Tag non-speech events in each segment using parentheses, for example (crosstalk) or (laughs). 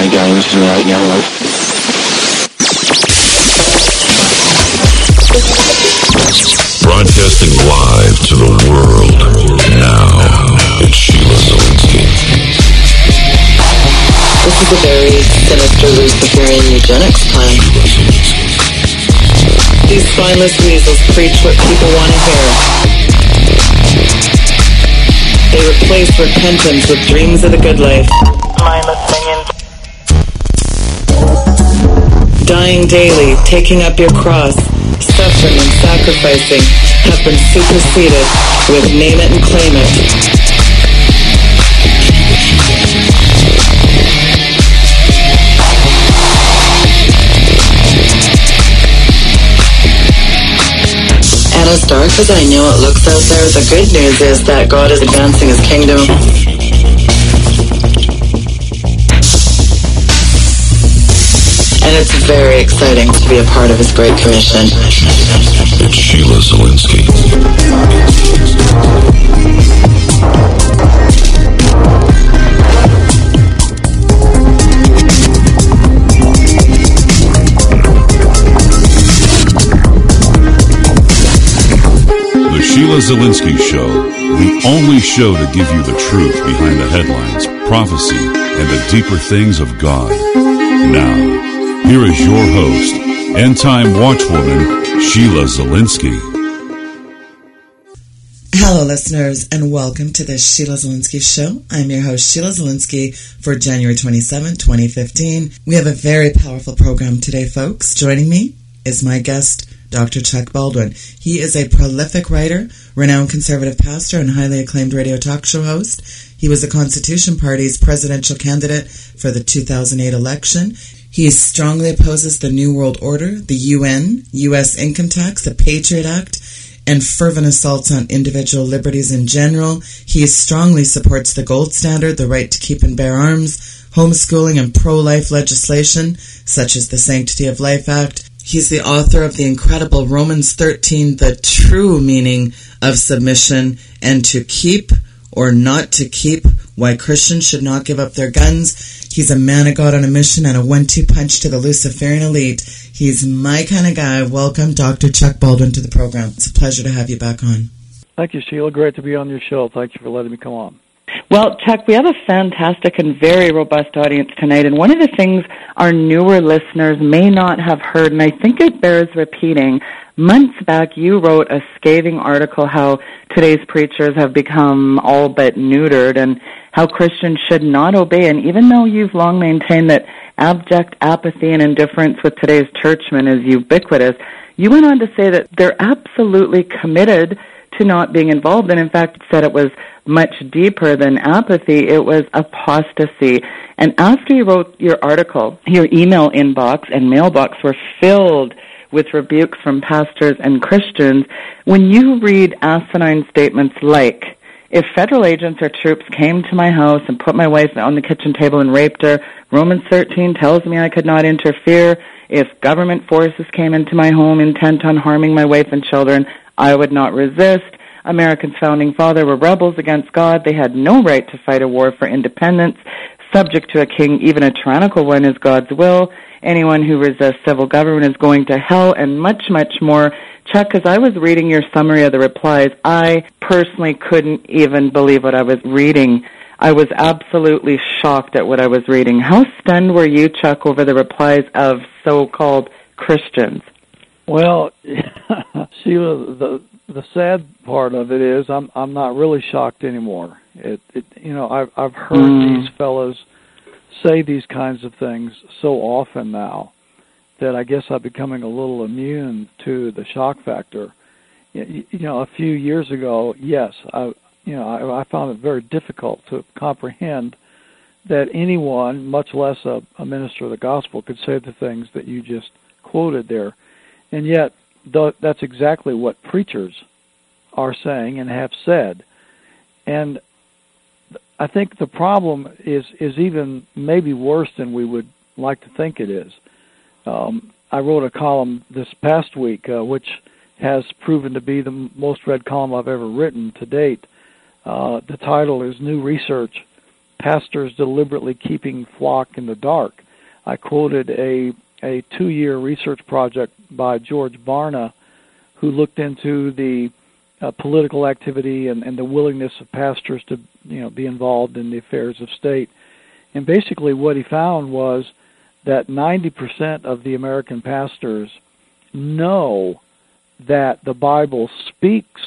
my games right now. Broadcasting live to the world. Now, it's Sheila Zilinsky. This is a very sinister Luciferian eugenics plan. These spineless weasels preach what people want to hear. They replace repentance with dreams of the good life. Mindless Dying daily, taking up your cross, suffering and sacrificing have been superseded with name it and claim it. And as dark as I know it looks out there, the good news is that God is advancing his kingdom. And it's very exciting to be a part of his great commission. It's Sheila Zilinsky. The Sheila Zilinsky Show, the only show to give you the truth behind the headlines, prophecy, and the deeper things of God. Now, here is your host, end time watchwoman, Sheila Zilinsky. Hello, listeners, and welcome to the Sheila Zilinsky Show. I'm your host, Sheila Zilinsky, for January 27, 2015. We have a very powerful program today, folks. Joining me is my guest, Dr. Chuck Baldwin. He is a prolific writer, renowned conservative pastor, and highly acclaimed radio talk show host. He was the Constitution Party's presidential candidate for the 2008 election. He strongly opposes the New World Order, the UN, U.S. income tax, the Patriot Act, and fervent assaults on individual liberties in general. He strongly supports the gold standard, the right to keep and bear arms, homeschooling, and pro life legislation, such as the Sanctity of Life Act. He's the author of the incredible Romans 13, The True Meaning of Submission and to Keep or Not to Keep, Why Christians Should Not Give Up Their Guns. He's a man of God on a mission and a one-two punch to the Luciferian elite. He's my kind of guy. Welcome, Dr. Chuck Baldwin, to the program. It's a pleasure to have you back on. Thank you, Sheila. Great to be on your show. Thank you for letting me come on. Well, Chuck, we have a fantastic and very robust audience tonight, and one of the things our newer listeners may not have heard, and I think it bears repeating, months back you wrote a scathing article how today's preachers have become all but neutered and how Christians should not obey. And even though you've long maintained that abject apathy and indifference with today's churchmen is ubiquitous, you went on to say that they're absolutely committed to not being involved, and in fact said it was much deeper than apathy, it was apostasy. And after you wrote your article, your email inbox and mailbox were filled with rebukes from pastors and Christians. When you read asinine statements like, if federal agents or troops came to my house and put my wife on the kitchen table and raped her, Romans 13 tells me I could not interfere. If government forces came into my home intent on harming my wife and children, I would not resist. America's founding father were rebels against God. They had no right to fight a war for independence. Subject to a king, even a tyrannical one, is God's will. Anyone who resists civil government is going to hell, and much, much more. Chuck, as I was reading your summary of the replies, I personally couldn't even believe what I was reading. I was absolutely shocked at what I was reading. How stunned were you, Chuck, over the replies of so-called Christians? Well, (laughs) Sheila, the the sad part of it is I'm I'm not really shocked anymore. It, it you know I've I've heard Mm. these fellows say these kinds of things so often now that I guess I'm becoming a little immune to the shock factor. You, you know, a few years ago, yes, I you know I, I found it very difficult to comprehend that anyone, much less a, a minister of the gospel, could say the things that you just quoted there, and yet th- that's exactly what preachers are saying and have said, and I think the problem is is even maybe worse than we would like to think it is. Um, I wrote a column this past week, uh, which has proven to be the most read column I've ever written to date. Uh, the title is "New Research pastors deliberately keeping flock in the dark. I quoted a a two-year research project by George Barna, who looked into the uh, political activity and, and the willingness of pastors to you know be involved in the affairs of state. And basically, what he found was that 90% of the American pastors know that the Bible speaks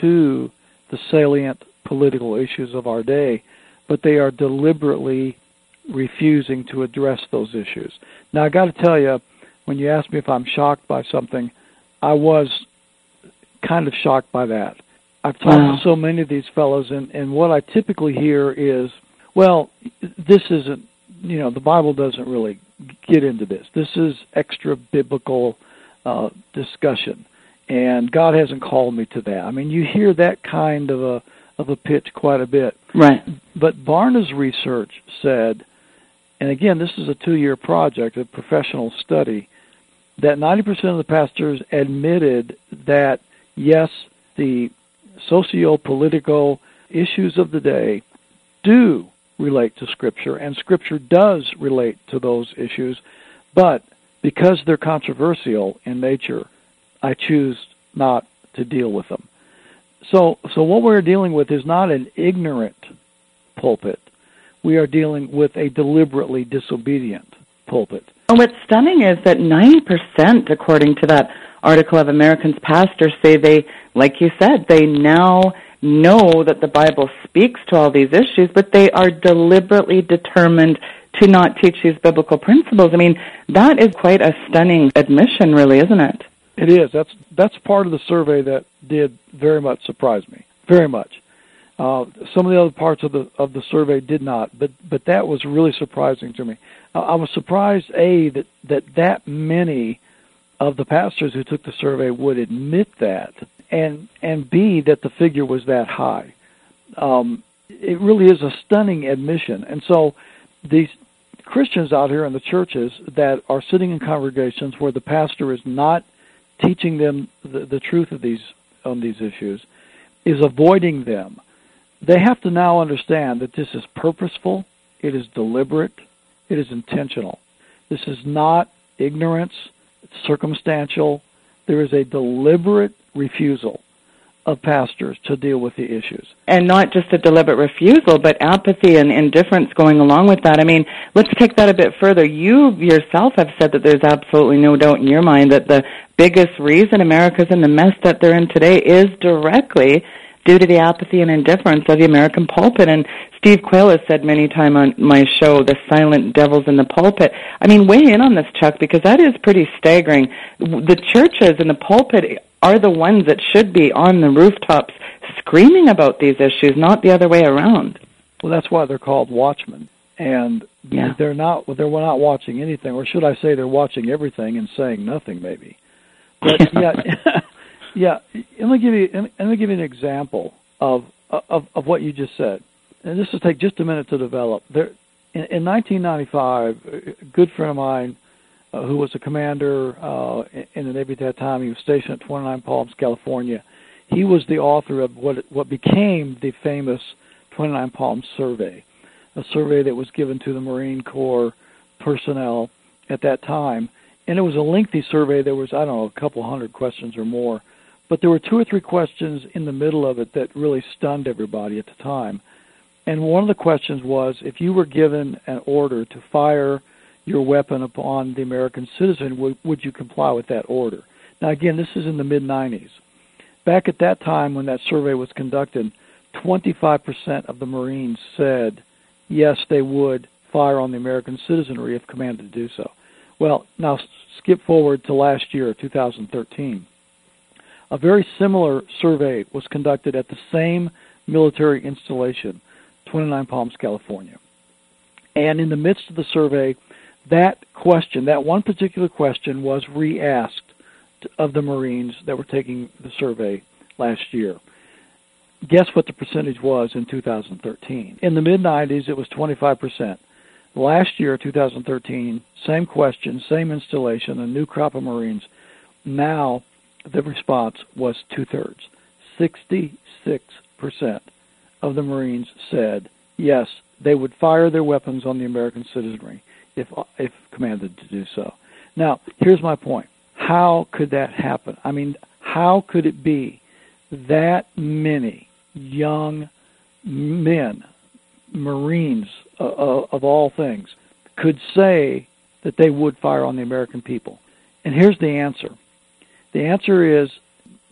to the salient political issues of our day, but they are deliberately refusing to address those issues. Now, I got to tell you, when you asked me if I'm shocked by something, I was kind of shocked by that. I've talked wow. to so many of these fellows, and, and what I typically hear is, well, this isn't, you know, the Bible doesn't really get into this. This is extra biblical uh, discussion, and God hasn't called me to that. I mean, you hear that kind of a of a pitch quite a bit. Right. But Barna's research said, and again, this is a two-year project, a professional study, that 90% of the pastors admitted that yes, the socio-political issues of the day do relate to Scripture, and Scripture does relate to those issues, but because they're controversial in nature, I choose not to deal with them. So, so what we're dealing with is not an ignorant pulpit. We are dealing with a deliberately disobedient pulpit. And what's stunning is that 90%, according to that article of Americans pastors, say they, like you said, they now know that the Bible speaks to all these issues, but they are deliberately determined to not teach these biblical principles. I mean, that is quite a stunning admission, really, isn't it? It is. That's that's part of the survey that did very much surprise me. Very much. Uh, some of the other parts of the of the survey did not, but but that was really surprising to me. Uh, I was surprised a that that that many of the pastors who took the survey would admit that, and and b that the figure was that high. Um, it really is a stunning admission, and so these Christians out here in the churches that are sitting in congregations where the pastor is not teaching them the, the truth of these on these issues, is avoiding them. They have to now understand that this is purposeful, it is deliberate, it is intentional. This is not ignorance, it's circumstantial. There is a deliberate refusal of pastors to deal with the issues. And not just a deliberate refusal, but apathy and indifference going along with that. I mean, let's take that a bit further. You yourself have said that there's absolutely no doubt in your mind that the biggest reason America's in the mess that they're in today is directly due to the apathy and indifference of the American pulpit. And Steve Quayle has said many times on my show, the silent devils in the pulpit. I mean, weigh in on this, Chuck, because that is pretty staggering. The churches and the pulpit are the ones that should be on the rooftops screaming about these issues, not the other way around. Well, that's why they're called watchmen, and yeah. they're not they're not watching anything, or should I say, they're watching everything and saying nothing, maybe. But (laughs) yeah, (laughs) yeah. Let me give you let me give you an example of of of what you just said, and this will take just a minute to develop. There, in, in 1995, a good friend of mine uh, who was a commander uh, in the Navy at that time. He was stationed at 29 Palms, California. He was the author of what what became the famous 29 Palms survey, a survey that was given to the Marine Corps personnel at that time. And it was a lengthy survey. There was I don't know a couple hundred questions or more, but there were two or three questions in the middle of it that really stunned everybody at the time. And one of the questions was if you were given an order to fire your weapon upon the American citizen, would, would you comply with that order? Now, again, this is in the mid 90s. Back at that time when that survey was conducted, 25% of the Marines said yes, they would fire on the American citizenry if commanded to do so. Well, now skip forward to last year, 2013. A very similar survey was conducted at the same military installation, 29 Palms, California. And in the midst of the survey, that question, that one particular question, was re-asked of the Marines that were taking the survey last year. Guess what the percentage was in 2013? In the mid 90s, it was 25%. Last year, 2013, same question, same installation, a new crop of Marines. Now, the response was two thirds. 66% of the Marines said, yes, they would fire their weapons on the American citizenry if if commanded to do so. Now, here's my point. How could that happen? I mean, how could it be that many young men, Marines uh, uh, of all things, could say that they would fire on the American people? And here's the answer. The answer is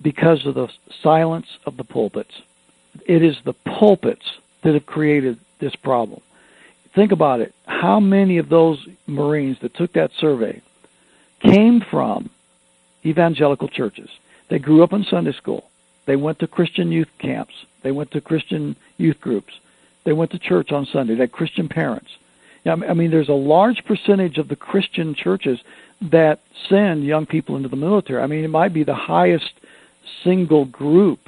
because of the silence of the pulpits. It is the pulpits that have created this problem. Think about it. How many of those Marines that took that survey came from evangelical churches? They grew up in Sunday school. They went to Christian youth camps. They went to Christian youth groups. They went to church on Sunday. They had Christian parents. I mean, there's a large percentage of the Christian churches that send young people into the military. I mean, it might be the highest single group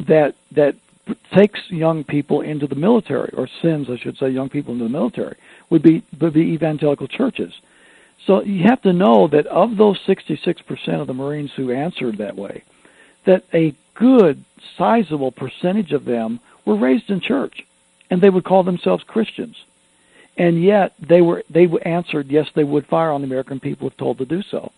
that that takes young people into the military, or sends, I should say, young people into the military, would be would be evangelical churches. So you have to know that of those 66% of the Marines who answered that way, that a good, sizable percentage of them were raised in church, and they would call themselves Christians. And yet they were they answered yes, they would fire on the American people if told to do so.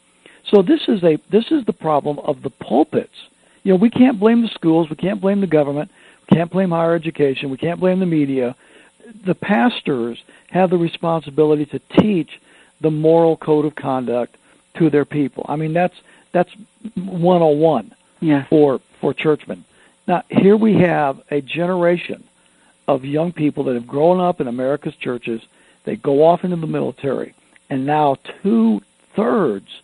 So this is a this is the problem of the pulpits. You know, we can't blame the schools, we can't blame the government, we can't blame higher education, we can't blame the media. The pastors have the responsibility to teach the moral code of conduct to their people. I mean, that's that's 101 yeah. for for churchmen. Now, here we have a generation of young people that have grown up in America's churches. They go off into the military, and now two thirds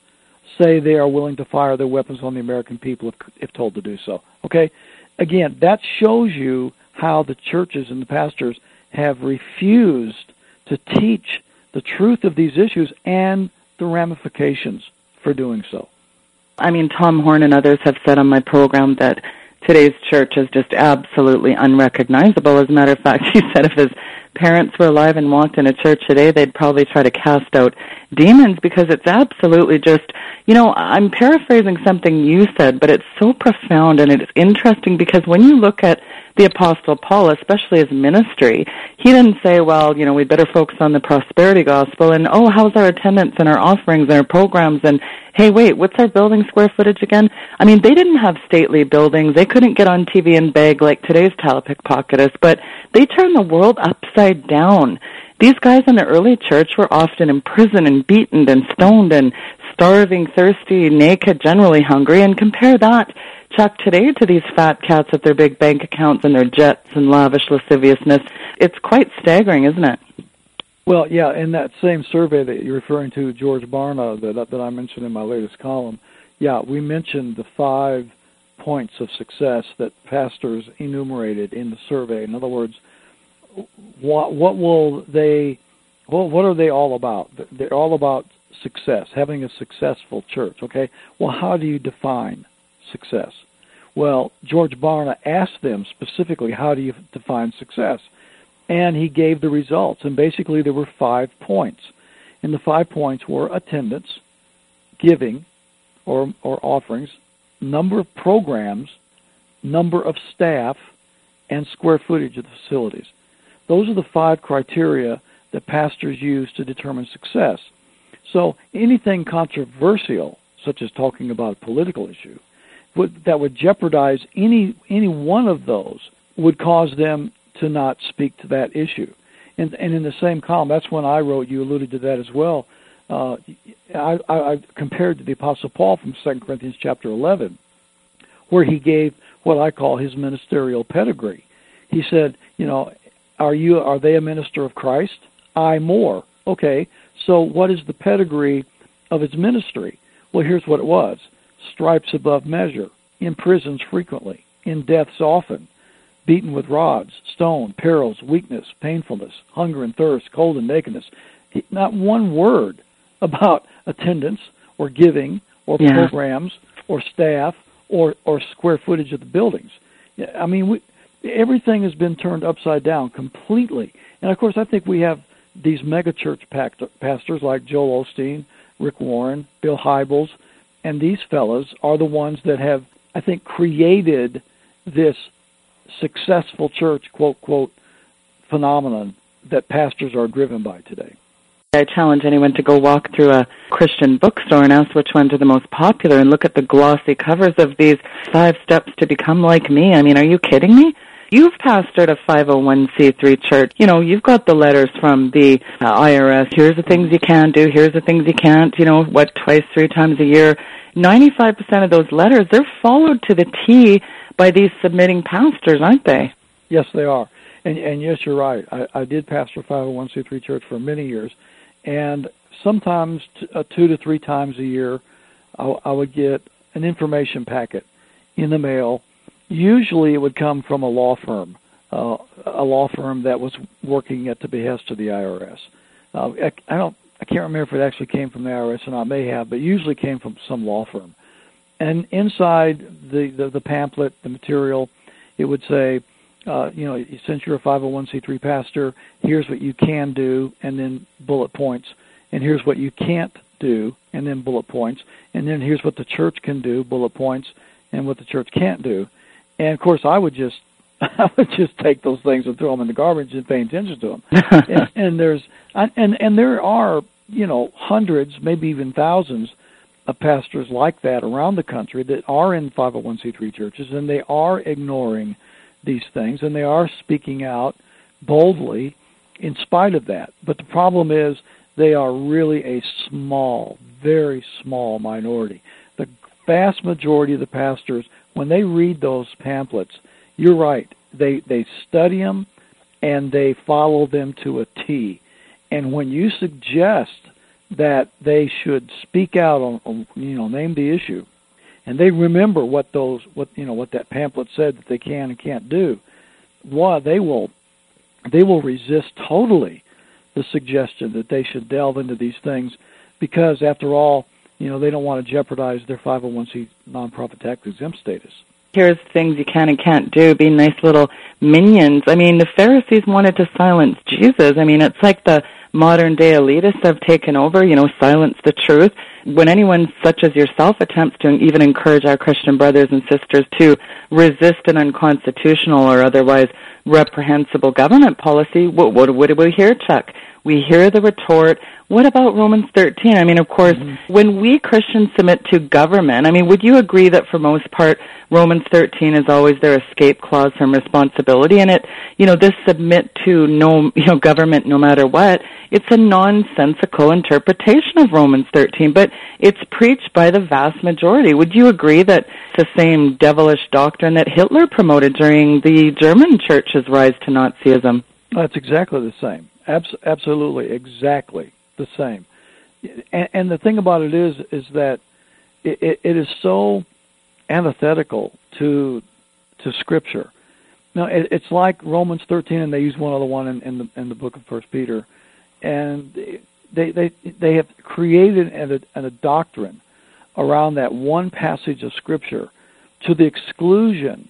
say they are willing to fire their weapons on the American people if, if told to do so. Okay, again, that shows you how the churches and the pastors have refused to teach the truth of these issues and the ramifications for doing so. I mean, Tom Horn and others have said on my program that today's church is just absolutely unrecognizable. As a matter of fact, (laughs) he said if his parents were alive and walked in a church today, they'd probably try to cast out demons because it's absolutely just, you know, I'm paraphrasing something you said, but it's so profound and it's interesting because when you look at the Apostle Paul, especially his ministry, he didn't say, well, you know, we better focus on the prosperity gospel and, oh, how's our attendance and our offerings and our programs and, hey, wait, what's our building square footage again? I mean, they didn't have stately buildings. They couldn't get on TV and beg like today's telepickpocketists, but they turned the world upside down. These guys in the early church were often imprisoned and beaten and stoned and starving, thirsty, naked, generally hungry, and compare that Chuck, today to these fat cats with their big bank accounts and their jets and lavish lasciviousness. It's quite staggering, isn't it? Well, yeah, in that same survey that you're referring to, George Barna, that, that I mentioned in my latest column, yeah, we mentioned the five points of success that pastors enumerated in the survey. In other words, what, what will they, well, what are they all about? They're all about success, having a successful church, okay? Well, how do you define success? Well, George Barna asked them specifically, how do you define success? And he gave the results. And basically, there were five points. And the five points were attendance, giving or, or offerings, number of programs, number of staff, and square footage of the facilities. Those are the five criteria that pastors use to determine success. So anything controversial, such as talking about a political issue, would, that would jeopardize any any one of those would cause them to not speak to that issue. And, and in the same column, that's when I wrote. You alluded to that as well. Uh, I, I, I compared to the Apostle Paul from Second Corinthians chapter 11, where he gave what I call his ministerial pedigree. He said, you know, are you are they a minister of Christ? I more. Okay, so what is the pedigree of his ministry? Well, here's what it was stripes above measure, in prisons frequently, in deaths often, beaten with rods, stone, perils, weakness, painfulness, hunger and thirst, cold and nakedness. Not one word about attendance or giving or yeah. programs or staff or, or square footage of the buildings. I mean, we, everything has been turned upside down completely. And of course, I think we have these megachurch pastors like Joel Osteen, Rick Warren, Bill Hybels, and these fellows are the ones that have, I think, created this successful church, quote, quote, phenomenon that pastors are driven by today. I challenge anyone to go walk through a Christian bookstore and ask which ones are the most popular and look at the glossy covers of these five steps to become like me. I mean, are you kidding me? You've pastored a 501c3 church. You know, you've got the letters from the uh, IRS. Here's the things you can do. Here's the things you can't. You know, what, twice, three times a year. 95% of those letters, they're followed to the T by these submitting pastors, aren't they? Yes, they are. And, and yes, you're right. I, I did pastor a 501c3 church for many years. And sometimes t- uh, two to three times a year, I, I would get an information packet in the mail Usually, it would come from a law firm, uh, a law firm that was working at the behest of the IRS. Uh, I, I don't, I can't remember if it actually came from the IRS or not. May have, but usually came from some law firm. And inside the the, the pamphlet, the material, it would say, uh, you know, since you're a 501c3 pastor, here's what you can do, and then bullet points, and here's what you can't do, and then bullet points, and then here's what the church can do, bullet points, and what the church can't do. And of course, I would just (laughs) I would just take those things and throw them in the garbage and pay attention to them. (laughs) and, and there's and and there are you know hundreds, maybe even thousands of pastors like that around the country that are in 501c3 churches and they are ignoring these things and they are speaking out boldly in spite of that. But the problem is they are really a small, very small minority. The vast majority of the pastors when they read those pamphlets, you're right. They they study them and they follow them to a T. And when you suggest that they should speak out on, on you know name the issue, and they remember what those what you know what that pamphlet said that they can and can't do, what they will they will resist totally the suggestion that they should delve into these things because after all you know, they don't want to jeopardize their 501c nonprofit tax exempt status. Here's things you can and can't do, be nice little minions. I mean, the Pharisees wanted to silence Jesus. I mean, it's like the modern day elitists have taken over, you know, silence the truth. When anyone such as yourself attempts to even encourage our Christian brothers and sisters to resist an unconstitutional or otherwise reprehensible government policy, what, what, what do we hear, Chuck? We hear the retort, what about Romans 13? I mean, of course, mm-hmm. when we Christians submit to government, I mean, would you agree that for most part, Romans 13 is always their escape clause from responsibility? And it, you know, this submit to no, you know, government no matter what, it's a nonsensical interpretation of Romans 13, but it's preached by the vast majority. Would you agree that it's the same devilish doctrine that Hitler promoted during the German church's rise to Nazism? That's exactly the same. Abs- absolutely, exactly the same. And, and the thing about it is, is that it, it is so antithetical to to Scripture. Now it, it's like Romans 13, and they use one other one in, in the in the book of First Peter, and they they they have created a, a doctrine around that one passage of Scripture to the exclusion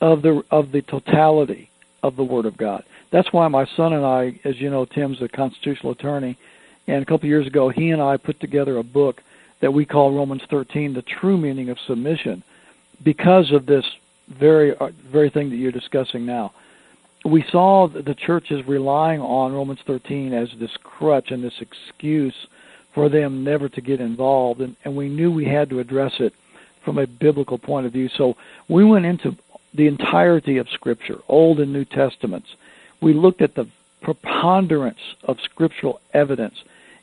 of the of the totality of the Word of God. That's why my son and I, as you know, Tim's a constitutional attorney, and a couple of years ago, he and I put together a book that we call Romans 13, the true meaning of submission, because of this very uh, very thing that you're discussing now. We saw the churches relying on Romans 13 as this crutch and this excuse for them never to get involved, and, and we knew we had to address it from a biblical point of view. So we went into the entirety of Scripture, Old and New Testaments. We looked at the preponderance of scriptural evidence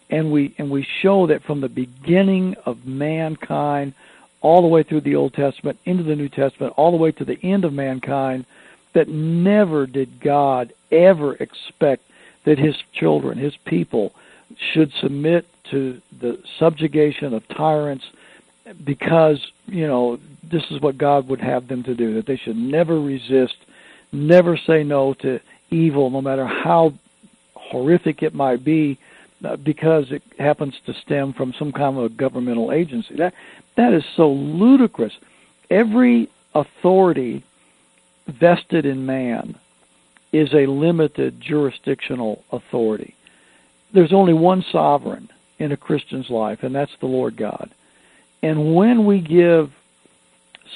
and we and we show that from the beginning of mankind all the way through the Old Testament into the New Testament all the way to the end of mankind that never did God ever expect that his children his people should submit to the subjugation of tyrants because you know this is what God would have them to do that they should never resist never say no to evil no matter how horrific it might be uh, because it happens to stem from some kind of a governmental agency. That that is so ludicrous. Every authority vested in man is a limited jurisdictional authority. There's only one sovereign in a Christian's life, and that's the Lord God. And when we give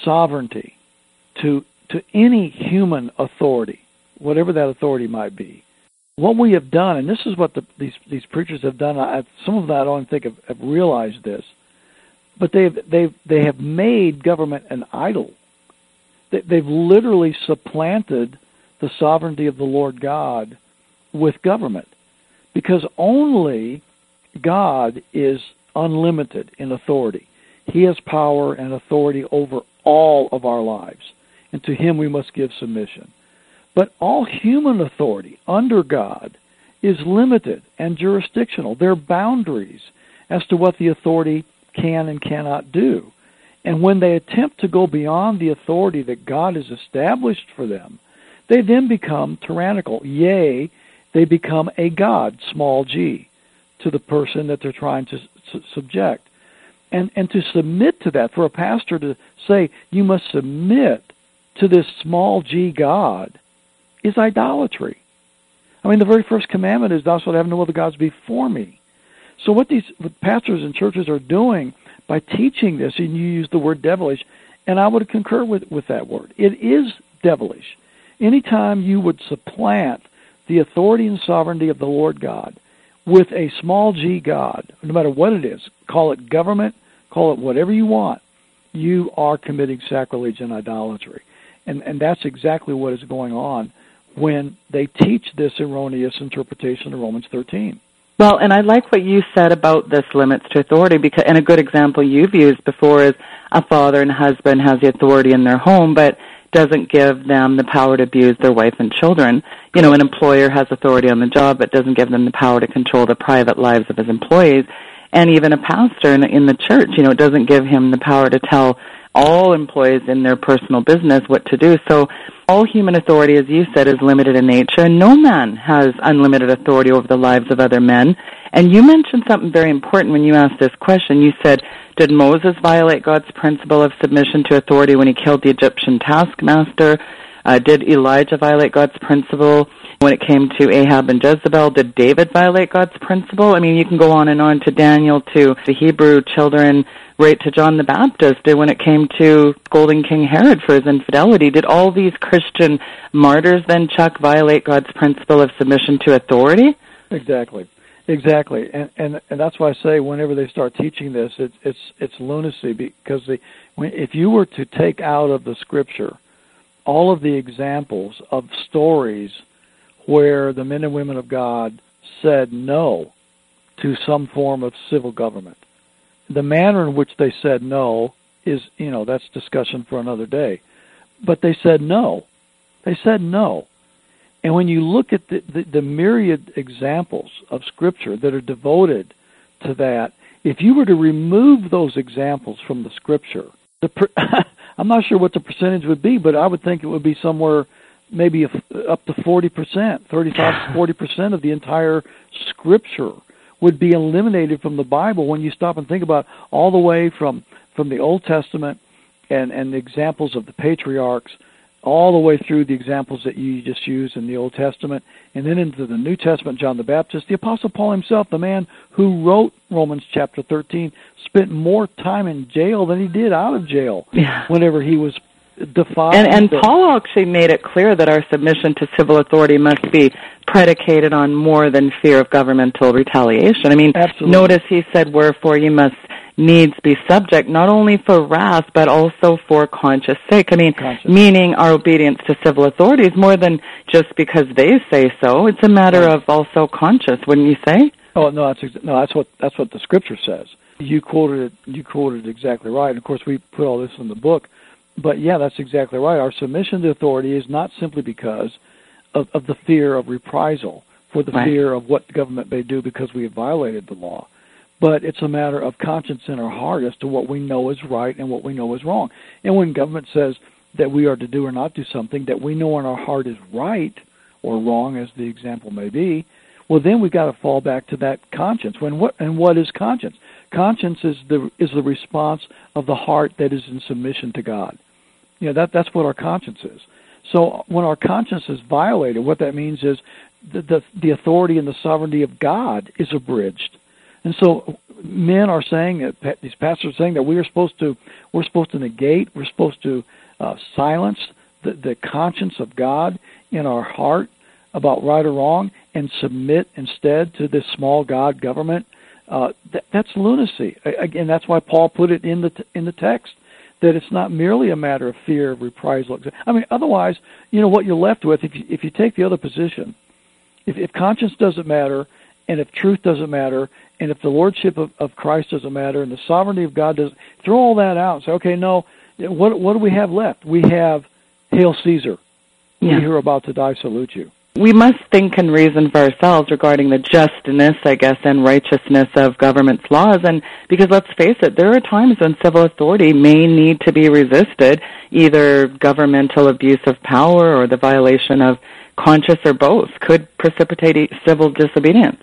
sovereignty to to any human authority, whatever that authority might be, what we have done, and this is what the, these these preachers have done. I, some of them I don't think have, have realized this, but they've they've they have made government an idol. They, they've literally supplanted the sovereignty of the Lord God with government, because only God is unlimited in authority. He has power and authority over all of our lives, and to Him we must give submission. But all human authority under God is limited and jurisdictional. There are boundaries as to what the authority can and cannot do. And when they attempt to go beyond the authority that God has established for them, they then become tyrannical. Yea, they become a God, small g, to the person that they're trying to su- subject. And, and to submit to that, for a pastor to say, you must submit to this small g God, is idolatry. I mean, the very first commandment is, "Thou shalt have no other gods before me." So, what these pastors and churches are doing by teaching this, and you use the word devilish, and I would concur with with that word. It is devilish. Anytime you would supplant the authority and sovereignty of the Lord God with a small g God, no matter what it is, call it government, call it whatever you want, you are committing sacrilege and idolatry. And, and that's exactly what is going on when they teach this erroneous interpretation of Romans 13. Well, and I like what you said about this limits to authority because, and a good example you've used before is a father and husband has the authority in their home, but doesn't give them the power to abuse their wife and children. You know, an employer has authority on the job, but doesn't give them the power to control the private lives of his employees. And even a pastor in, in the church, you know, it doesn't give him the power to tell all employees in their personal business what to do. So all human authority, as you said, is limited in nature, and no man has unlimited authority over the lives of other men. And you mentioned something very important when you asked this question. You said, did Moses violate God's principle of submission to authority when he killed the Egyptian taskmaster? Uh, did Elijah violate God's principle when it came to Ahab and Jezebel? Did David violate God's principle? I mean, you can go on and on to Daniel, to the Hebrew children, right to John the Baptist. And when it came to scolding King Herod for his infidelity, did all these Christian martyrs then, Chuck, violate God's principle of submission to authority? Exactly. Exactly, and and and that's why I say whenever they start teaching this, it's it's it's lunacy because the when, if you were to take out of the scripture all of the examples of stories where the men and women of God said no to some form of civil government. The manner in which they said no is, you know, that's discussion for another day. But they said no. They said no. And when you look at the, the, the myriad examples of Scripture that are devoted to that, if you were to remove those examples from the Scripture, the per- (laughs) I'm not sure what the percentage would be, but I would think it would be somewhere maybe up to 40%, 35 to (sighs) 40% of the entire scripture would be eliminated from the Bible when you stop and think about all the way from from the Old Testament and and the examples of the patriarchs all the way through the examples that you just used in the Old Testament, and then into the New Testament, John the Baptist, the Apostle Paul himself, the man who wrote Romans chapter 13, spent more time in jail than he did out of jail yeah. whenever he was And, and Paul actually made it clear that our submission to civil authority must be predicated on more than fear of governmental retaliation. I mean, Absolutely. notice he said, wherefore you must needs be subject not only for wrath but also for conscious sake. I mean, conscious. meaning our obedience to civil authorities more than just because they say so. It's a matter right. of also conscious, wouldn't you say? Oh no, that's ex- no, that's what that's what the scripture says. You quoted it. You quoted it exactly right. And of course, we put all this in the book. But yeah, that's exactly right. Our submission to authority is not simply because of, of the fear of reprisal, for the right. fear of what the government may do because we have violated the law but it's a matter of conscience in our heart as to what we know is right and what we know is wrong. And when government says that we are to do or not do something that we know in our heart is right or wrong, as the example may be, well, then we've got to fall back to that conscience. When what and what is conscience? Conscience is the is the response of the heart that is in submission to God. You know that that's what our conscience is. So when our conscience is violated, what that means is the the, the authority and the sovereignty of God is abridged and so men are saying that these pastors are saying that we are supposed to we're supposed to negate, we're supposed to uh, silence the, the conscience of God in our heart about right or wrong, and submit instead to this small God government, uh, th- that's lunacy. Again, that's why Paul put it in the in the text that it's not merely a matter of fear of reprisal. I mean, otherwise, you know what you're left with if you, if you take the other position. If, if conscience doesn't matter, and if truth doesn't matter, and if the lordship of, of Christ doesn't matter, and the sovereignty of God doesn't, throw all that out and say, okay, no, what what do we have left? We have Hail Caesar. Yeah. We who are about to die salute you we must think and reason for ourselves regarding the justness, I guess, and righteousness of government's laws. And because let's face it, there are times when civil authority may need to be resisted, either governmental abuse of power or the violation of conscience or both could precipitate civil disobedience.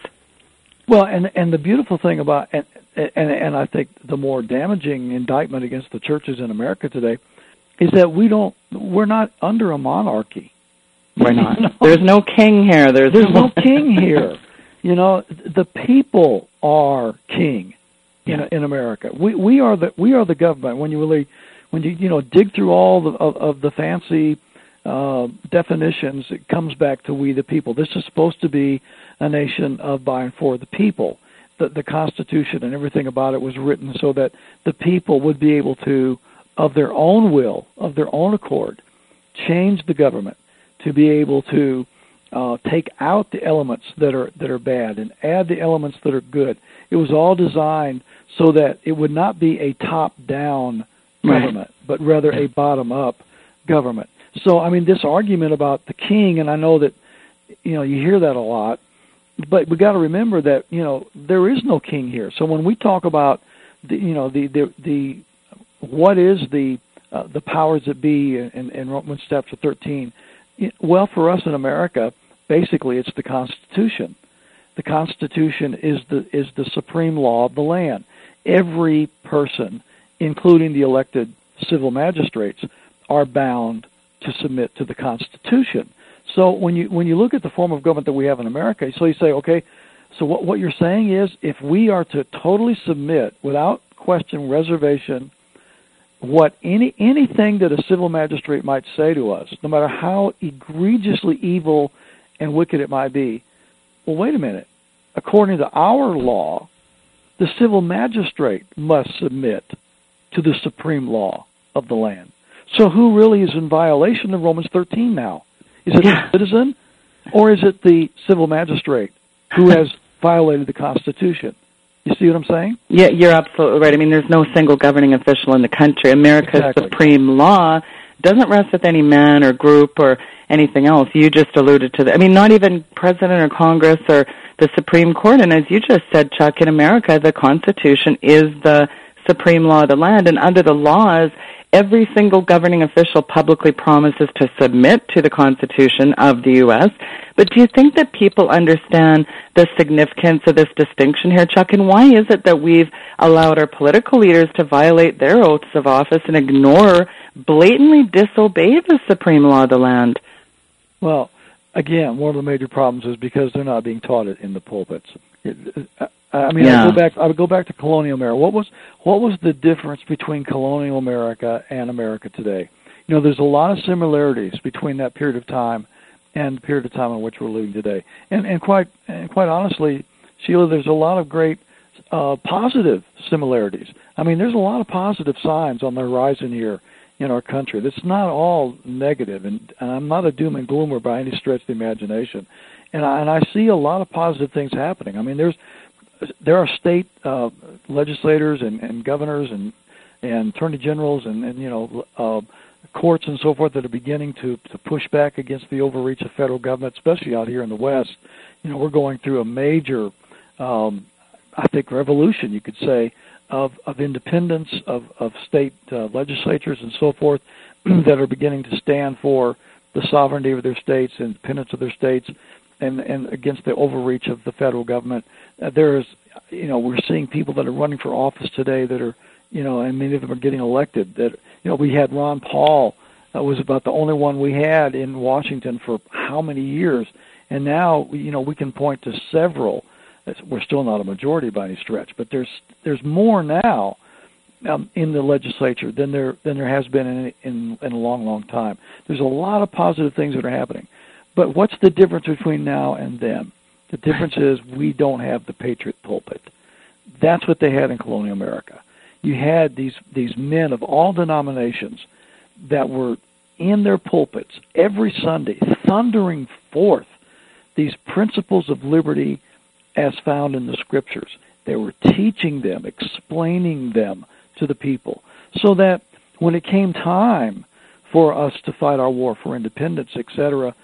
Well, and and the beautiful thing about and and and I think the more damaging indictment against the churches in America today is that we don't we're not under a monarchy we're (laughs) not. no. There's no king here. There's, There's no (laughs) king here. You know, the people are king in yeah. in America. We we are the we are the government. When you really when you you know dig through all the, of, of the fancy uh, definitions, it comes back to we the people. This is supposed to be a nation of by and for the people. The, the Constitution and everything about it was written so that the people would be able to, of their own will, of their own accord, change the government to be able to uh, take out the elements that are that are bad and add the elements that are good. It was all designed so that it would not be a top-down government, right. but rather a bottom-up government. So, I mean, this argument about the king, and I know that you know you hear that a lot, but we got to remember that you know there is no king here. So when we talk about the you know the the, the what is the uh, the powers that be in, in Romans chapter 13, well, for us in America, basically it's the Constitution. The Constitution is the is the supreme law of the land. Every person, including the elected civil magistrates, are bound to submit to the Constitution. So when you when you look at the form of government that we have in America, so you say, okay, so what what you're saying is if we are to totally submit without question, reservation, what any anything that a civil magistrate might say to us, no matter how egregiously evil and wicked it might be. Well, wait a minute. According to our law, the civil magistrate must submit to the supreme law of the land. So who really is in violation of Romans 13 now? Is it yeah. the citizen or is it the civil magistrate who has violated the Constitution? You see what I'm saying? Yeah, you're absolutely right. I mean, there's no single governing official in the country. America's exactly. supreme law doesn't rest with any man or group or anything else. You just alluded to that. I mean, not even president or Congress or the Supreme Court. And as you just said, Chuck, in America, the Constitution is the supreme law of the land. And under the laws, every single governing official publicly promises to submit to the Constitution of the U.S. But do you think that people understand the significance of this distinction here, Chuck? And why is it that we've allowed our political leaders to violate their oaths of office and ignore, blatantly disobey the supreme law of the land? Well, again, one of the major problems is because they're not being taught it in the pulpits. Uh, I mean, yeah. I go back. I would go back to colonial America. What was what was the difference between colonial America and America today? You know, there's a lot of similarities between that period of time and the period of time in which we're living today. And and quite and quite honestly, Sheila, there's a lot of great uh, positive similarities. I mean, there's a lot of positive signs on the horizon here in our country. That's not all negative, and, and I'm not a doom and gloomer by any stretch of the imagination. And I, and I see a lot of positive things happening. I mean, there's there are state uh, legislators and, and governors and and attorney generals and, and you know uh, courts and so forth that are beginning to to push back against the overreach of federal government, especially out here in the West. You know, we're going through a major, um, I think, revolution, you could say, of of independence of of state uh, legislatures and so forth (clears throat) that are beginning to stand for the sovereignty of their states, independence of their states, and and against the overreach of the federal government. Uh, there is, you know, we're seeing people that are running for office today that are, you know, and many of them are getting elected. That you know, we had Ron Paul that was about the only one we had in Washington for how many years, and now you know we can point to several. We're still not a majority by any stretch, but there's there's more now um, in the legislature than there than there has been in, in in a long, long time. There's a lot of positive things that are happening. But what's the difference between now and then? The difference is we don't have the patriot pulpit. That's what they had in colonial America. You had these these men of all denominations that were in their pulpits every Sunday, thundering forth these principles of liberty as found in the scriptures. They were teaching them, explaining them to the people, so that when it came time for us to fight our war for independence, etc.,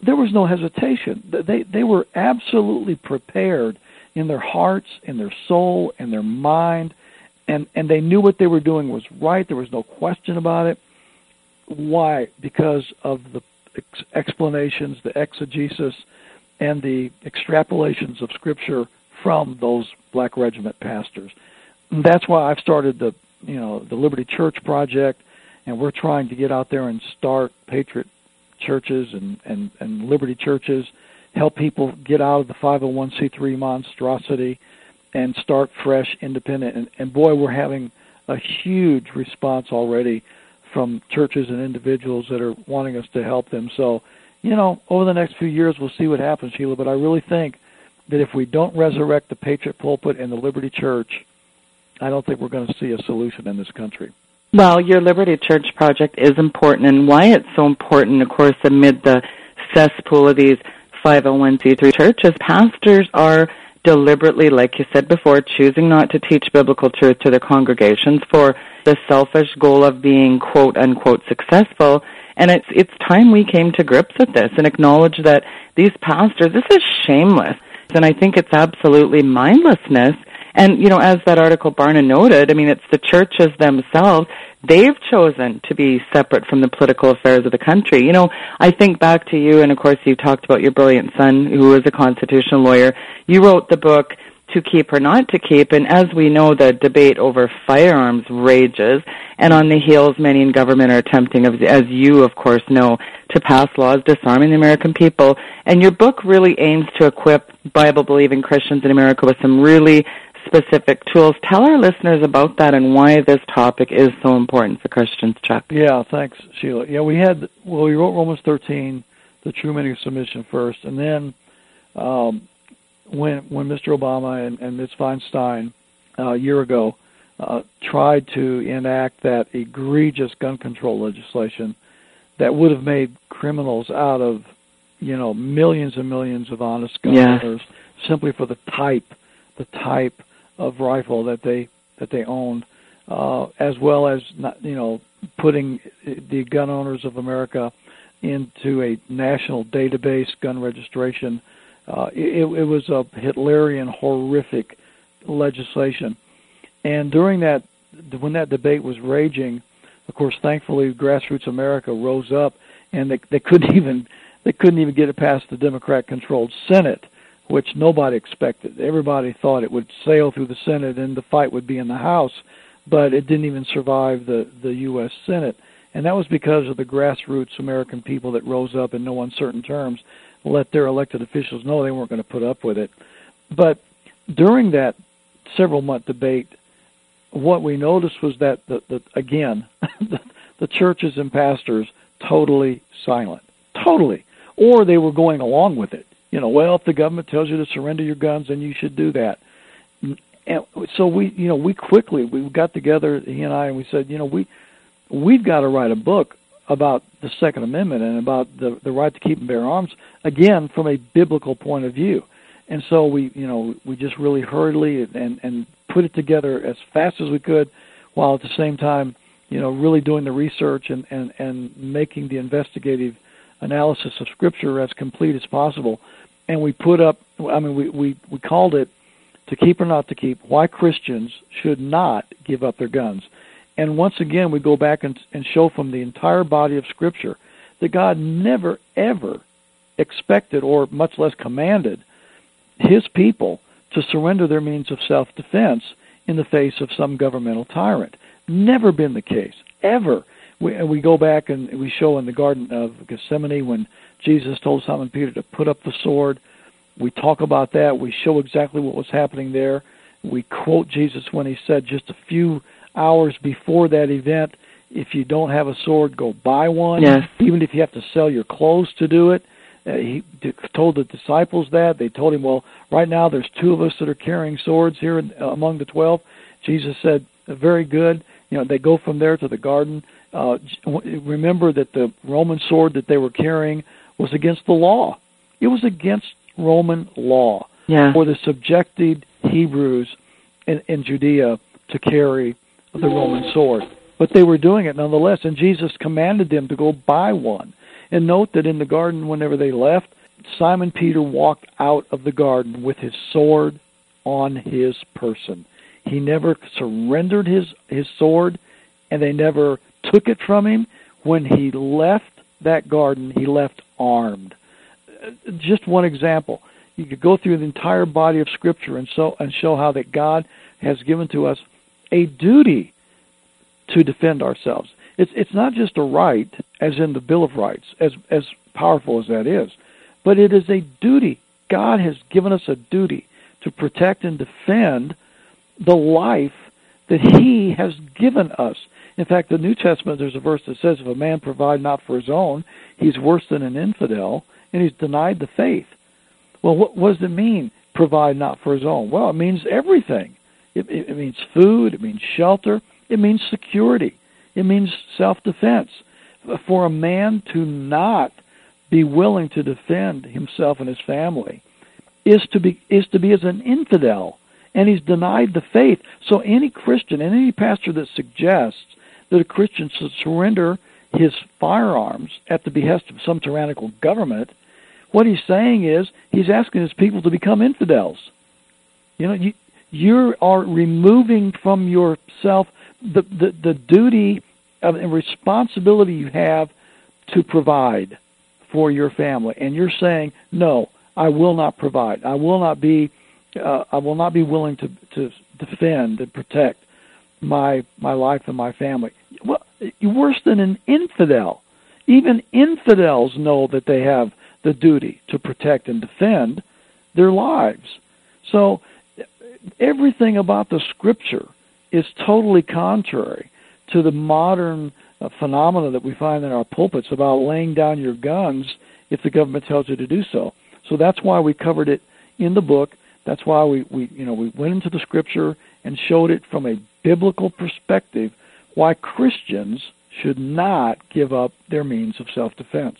there was no hesitation. They they were absolutely prepared in their hearts, in their soul, in their mind, and and they knew what they were doing was right. There was no question about it. Why? Because of the ex- explanations, the exegesis, and the extrapolations of Scripture from those Black Regiment pastors. And that's why I've started the you know the Liberty Church project, and we're trying to get out there and start patriot churches and and and Liberty churches, help people get out of the 501c3 monstrosity, and start fresh, independent. And, and boy, we're having a huge response already from churches and individuals that are wanting us to help them. So, you know, over the next few years, we'll see what happens, Sheila. But I really think that if we don't resurrect the Patriot pulpit and the Liberty Church, I don't think we're going to see a solution in this country. Well, your Liberty Church project is important, and why it's so important, of course, amid the cesspool of these 501c3 churches, pastors are deliberately, like you said before, choosing not to teach biblical truth to their congregations for the selfish goal of being quote unquote successful. And it's it's time we came to grips with this and acknowledge that these pastors, this is shameless. And I think it's absolutely mindlessness. And, you know, as that article Barna noted, I mean, it's the churches themselves they've chosen to be separate from the political affairs of the country. You know, I think back to you, and of course you talked about your brilliant son who is a constitutional lawyer. You wrote the book to keep or not to keep, and as we know, the debate over firearms rages, and on the heels, many in government are attempting, as you of course know, to pass laws disarming the American people. And your book really aims to equip Bible-believing Christians in America with some really specific tools. Tell our listeners about that and why this topic is so important for Christians, Chuck. Yeah, thanks, Sheila. Yeah, we had well, we wrote Romans 13, the true meaning of submission first, and then um, when when Mr. Obama and, and Ms. Feinstein uh, a year ago uh, tried to enact that egregious gun control legislation that would have made criminals out of you know millions and millions of honest gun owners simply for the type the type of rifle that they that they owned, uh, as well as not, you know putting the gun owners of America into a national database gun registration. Uh, it, it was a Hitlerian, horrific legislation, and during that, when that debate was raging, of course, thankfully, grassroots America rose up, and they, they couldn't (laughs) even they couldn't even get it past the Democrat-controlled Senate which nobody expected. Everybody thought it would sail through the Senate and the fight would be in the House, but it didn't even survive the the U.S. Senate, and that was because of the grassroots American people that rose up in no uncertain terms, let their elected officials know they weren't going to put up with it. But during that several month debate, what we noticed was that the, the again the, (laughs) the churches and pastors totally silent, totally, or they were going along with it you know, well, if the government tells you to surrender your guns, then you should do that. And so we, you know, we quickly we got together, he and I, and we said, you know, we we've got to write a book about the Second Amendment and about the the right to keep and bear arms again from a biblical point of view. And so we, you know, we just really hurriedly and and put it together as fast as we could, while at the same time, you know, really doing the research and and and making the investigative analysis of Scripture as complete as possible. And we put up, I mean, we, we, we called it To Keep or Not to Keep Why Christians Should Not Give Up Their Guns. And once again, we go back and, and show from the entire body of Scripture that God never, ever expected or much less commanded his people to surrender their means of self defense in the face of some governmental tyrant. Never been the case, ever we we go back and we show in the Garden of Gethsemane when Jesus told Simon Peter to put up the sword. We talk about that. We show exactly what was happening there. We quote Jesus when he said just a few hours before that event, if you don't have a sword, go buy one. Yes. Even if you have to sell your clothes to do it. Uh, he told the disciples that. They told him, "Well, right now there's two of us that are carrying swords here in, uh, among the 12." Jesus said, "Very good." You know, they go from there to the garden. Uh, remember that the Roman sword that they were carrying was against the law. It was against Roman law yeah. for the subjected Hebrews in, in Judea to carry the Roman sword. But they were doing it nonetheless, and Jesus commanded them to go buy one. And note that in the garden, whenever they left, Simon Peter walked out of the garden with his sword on his person. He never surrendered his, his sword, and they never took it from him. When he left that garden, he left armed. Just one example. You could go through the entire body of Scripture and so and show how that God has given to us a duty to defend ourselves. It's it's not just a right, as in the Bill of Rights, as as powerful as that is, but it is a duty. God has given us a duty to protect and defend the life that He has given us. In fact, the New Testament, there's a verse that says, "If a man provide not for his own, he's worse than an infidel, and he's denied the faith." Well, what, what does it mean? Provide not for his own. Well, it means everything. It, it, it means food. It means shelter. It means security. It means self-defense. For a man to not be willing to defend himself and his family is to be is to be as an infidel, and he's denied the faith. So any Christian and any pastor that suggests that a Christian should surrender his firearms at the behest of some tyrannical government, what he's saying is he's asking his people to become infidels. You know, you you are removing from yourself the the, the duty and responsibility you have to provide for your family, and you're saying, "No, I will not provide. I will not be. Uh, I will not be willing to to defend and protect my my life and my family." Well, worse than an infidel. Even infidels know that they have the duty to protect and defend their lives. So everything about the scripture is totally contrary to the modern uh, phenomena that we find in our pulpits about laying down your guns if the government tells you to do so. So that's why we covered it in the book. That's why we, we you know we went into the scripture and showed it from a biblical perspective why Christians should not give up their means of self-defense.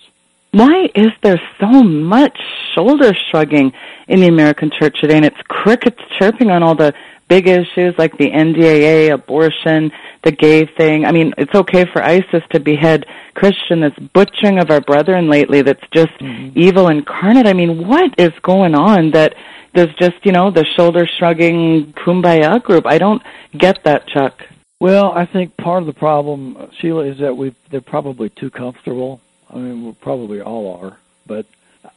Why is there so much shoulder shrugging in the American church today and it's crickets chirping on all the big issues like the NDAA, abortion, the gay thing. I mean, it's okay for ISIS to behead Christian, this butchering of our brethren lately that's just mm-hmm. evil incarnate. I mean, what is going on that there's just, you know, the shoulder shrugging kumbaya group? I don't get that, Chuck. Well, I think part of the problem, Sheila, is that we they're probably too comfortable. I mean, we probably all are, but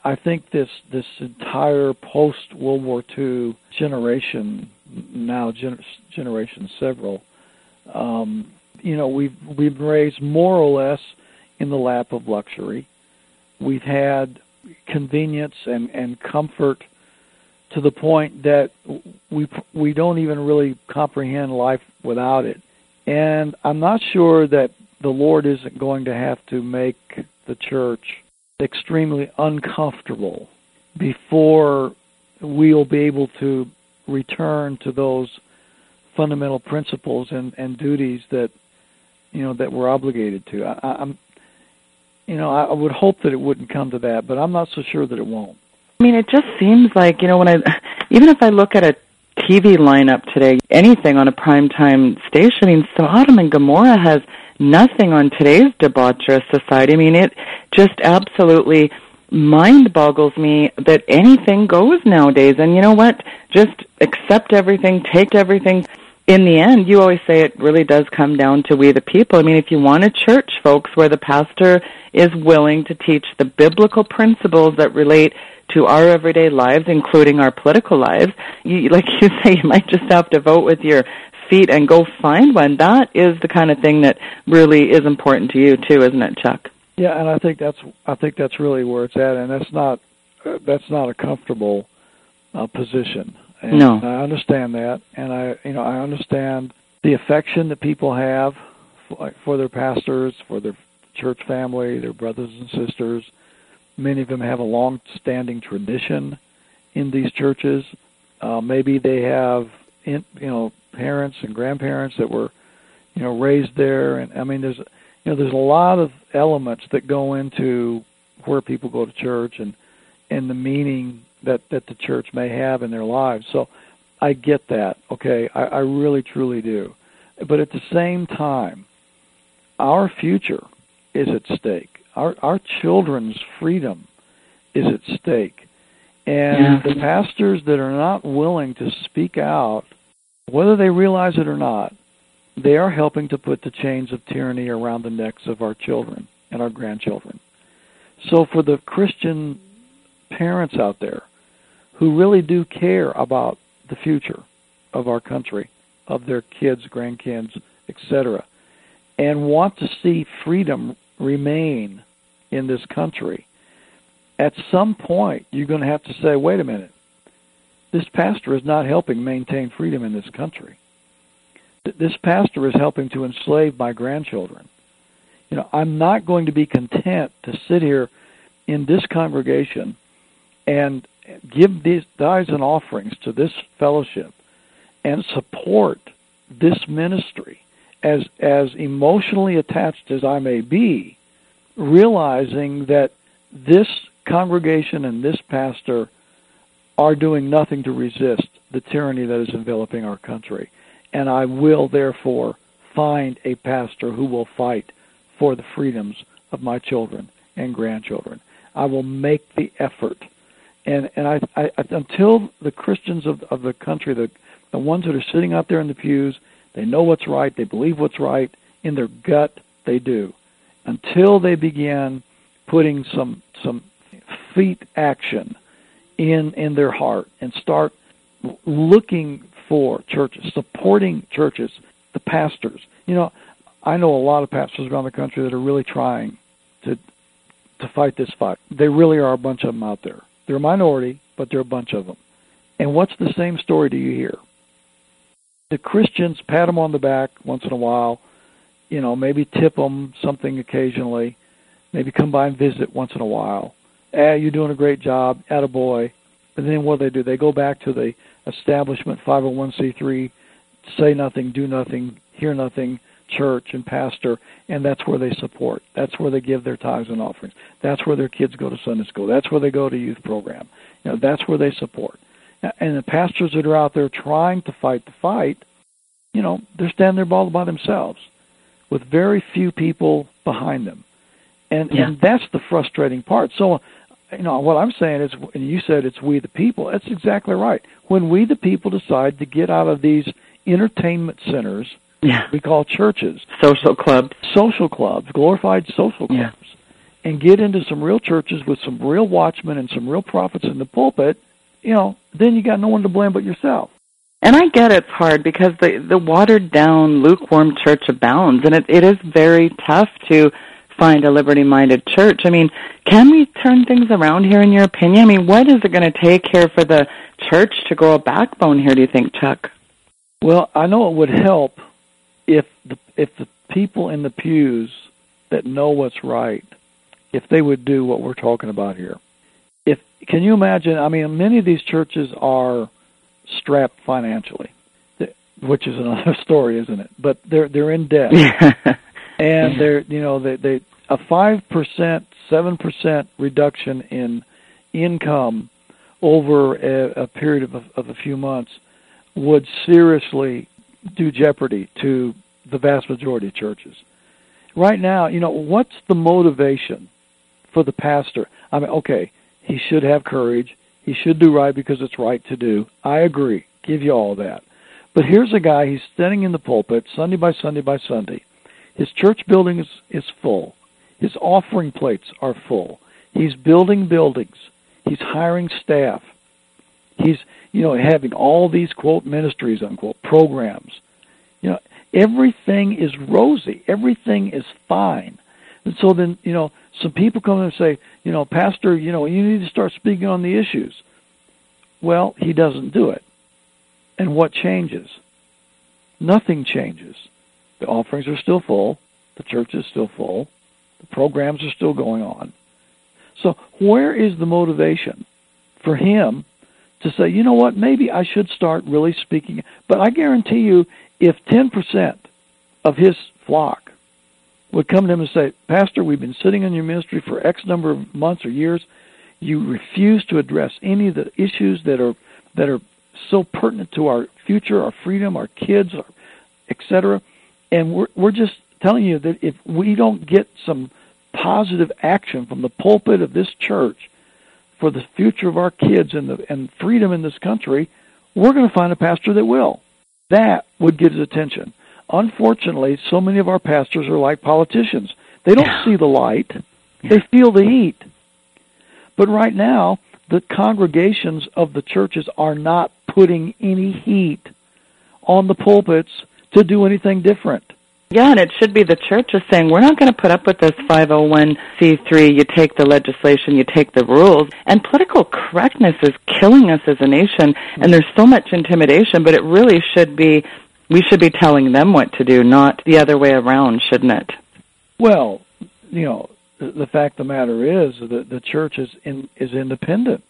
I think this this entire post World War II generation, now gen- generation several, um, you know, we've we've been raised more or less in the lap of luxury. We've had convenience and and comfort to the point that we we don't even really comprehend life without it. And I'm not sure that the Lord isn't going to have to make the church extremely uncomfortable before we'll be able to return to those fundamental principles and, and duties that you know that we're obligated to. I, I'm you know I would hope that it wouldn't come to that, but I'm not so sure that it won't. I mean, it just seems like you know when I even if I look at a TV lineup today, anything on a primetime station, I mean, Sodom and Gomorrah has nothing on today's debaucherous society. I mean, it just absolutely mind boggles me that anything goes nowadays. And you know what? Just accept everything, take everything. In the end, you always say it really does come down to we the people. I mean, if you want a church, folks, where the pastor is willing to teach the biblical principles that relate to our everyday lives, including our political lives, you, like you (laughs) say, you might just have to vote with your feet and go find one. That is the kind of thing that really is important to you too, isn't it, Chuck? Yeah, and I think that's I think that's really where it's at, and that's not that's not a comfortable uh, position. And no, I understand that, and I you know I understand the affection that people have for, for their pastors, for their church family, their brothers and sisters. Many of them have a long-standing tradition in these churches. Uh, maybe they have, in, you know, parents and grandparents that were, you know, raised there. And I mean, there's, you know, there's a lot of elements that go into where people go to church and and the meaning that that the church may have in their lives. So I get that. Okay, I, I really truly do. But at the same time, our future is at stake. Our our children's freedom is at stake. And yeah. the pastors that are not willing to speak out, whether they realize it or not, they are helping to put the chains of tyranny around the necks of our children and our grandchildren. So for the Christian parents out there who really do care about the future of our country, of their kids, grandkids, etc., and want to see freedom remain in this country, at some point you're going to have to say, wait a minute, this pastor is not helping maintain freedom in this country. This pastor is helping to enslave my grandchildren. You know, I'm not going to be content to sit here in this congregation and give these tithes and offerings to this fellowship and support this ministry as as emotionally attached as I may be, realizing that this congregation and this pastor are doing nothing to resist the tyranny that is enveloping our country. And I will therefore find a pastor who will fight for the freedoms of my children and grandchildren. I will make the effort. And and I, I until the Christians of of the country, the the ones that are sitting out there in the pews, they know what's right, they believe what's right, in their gut they do. Until they begin putting some some feet action in in their heart and start looking for churches, supporting churches, the pastors. You know, I know a lot of pastors around the country that are really trying to to fight this fight. They really are a bunch of them out there. They're a minority, but they're a bunch of them. And what's the same story do you hear? The Christians pat them on the back once in a while, you know, maybe tip them something occasionally, maybe come by and visit once in a while. Ah, you're doing a great job, a boy. But then what do they do? They go back to the establishment 501c3, say nothing, do nothing, hear nothing, church and pastor, and that's where they support. That's where they give their tithes and offerings. That's where their kids go to Sunday school. That's where they go to youth program. You know, that's where they support. And the pastors that are out there trying to fight the fight, you know, they're standing there all by themselves with very few people behind them. And yeah. and that's the frustrating part. So you know what I'm saying is, and you said it's we the people. That's exactly right. When we the people decide to get out of these entertainment centers yeah. we call churches. Social clubs. Social clubs, glorified social clubs. Yeah. And get into some real churches with some real watchmen and some real prophets in the pulpit, you know, then you got no one to blame but yourself. And I get it's hard because the the watered down, lukewarm church abounds, and it, it is very tough to find a liberty minded church. I mean, can we turn things around here in your opinion? I mean, what is it going to take here for the church to grow a backbone here, do you think, Chuck? Well, I know it would help if the if the people in the pews that know what's right, if they would do what we're talking about here. If can you imagine? I mean, many of these churches are strapped financially, which is another (laughs) story, isn't it? But they're they're in debt, (laughs) and they're you know they they a five percent, seven percent reduction in income over a, a period of a, of a few months would seriously do jeopardy to the vast majority of churches. Right now, you know, what's the motivation for the pastor? I mean, okay, he should have courage. He should do right because it's right to do. I agree. Give you all that. But here's a guy, he's standing in the pulpit Sunday by Sunday by Sunday. His church building is, is full. His offering plates are full. He's building buildings. He's hiring staff. He's you know, having all these quote ministries unquote programs. You know, everything is rosy. Everything is fine. And so then, you know, some people come and say, you know, Pastor, you know, you need to start speaking on the issues. Well, he doesn't do it. And what changes? Nothing changes. The offerings are still full. The church is still full. The programs are still going on. So where is the motivation for him to say, you know what, maybe I should start really speaking? But I guarantee you, if 10% of his flock would come to him and say, Pastor, we've been sitting in your ministry for X number of months or years. You refuse to address any of the issues that are that are so pertinent to our future, our freedom, our kids, our, etc. And we're we're just telling you that if we don't get some positive action from the pulpit of this church for the future of our kids and the and freedom in this country, we're going to find a pastor that will. That would get his attention. Unfortunately, so many of our pastors are like politicians. They don't see the light. They feel the heat. But right now, the congregations of the churches are not putting any heat on the pulpits to do anything different. Yeah, and it should be the church is saying, we're not going to put up with this 501c3. You take the legislation, you take the rules. And political correctness is killing us as a nation, and there's so much intimidation, but it really should be, we should be telling them what to do, not the other way around, shouldn't it? Well, you know, the fact of the matter is that the church is in, is independent.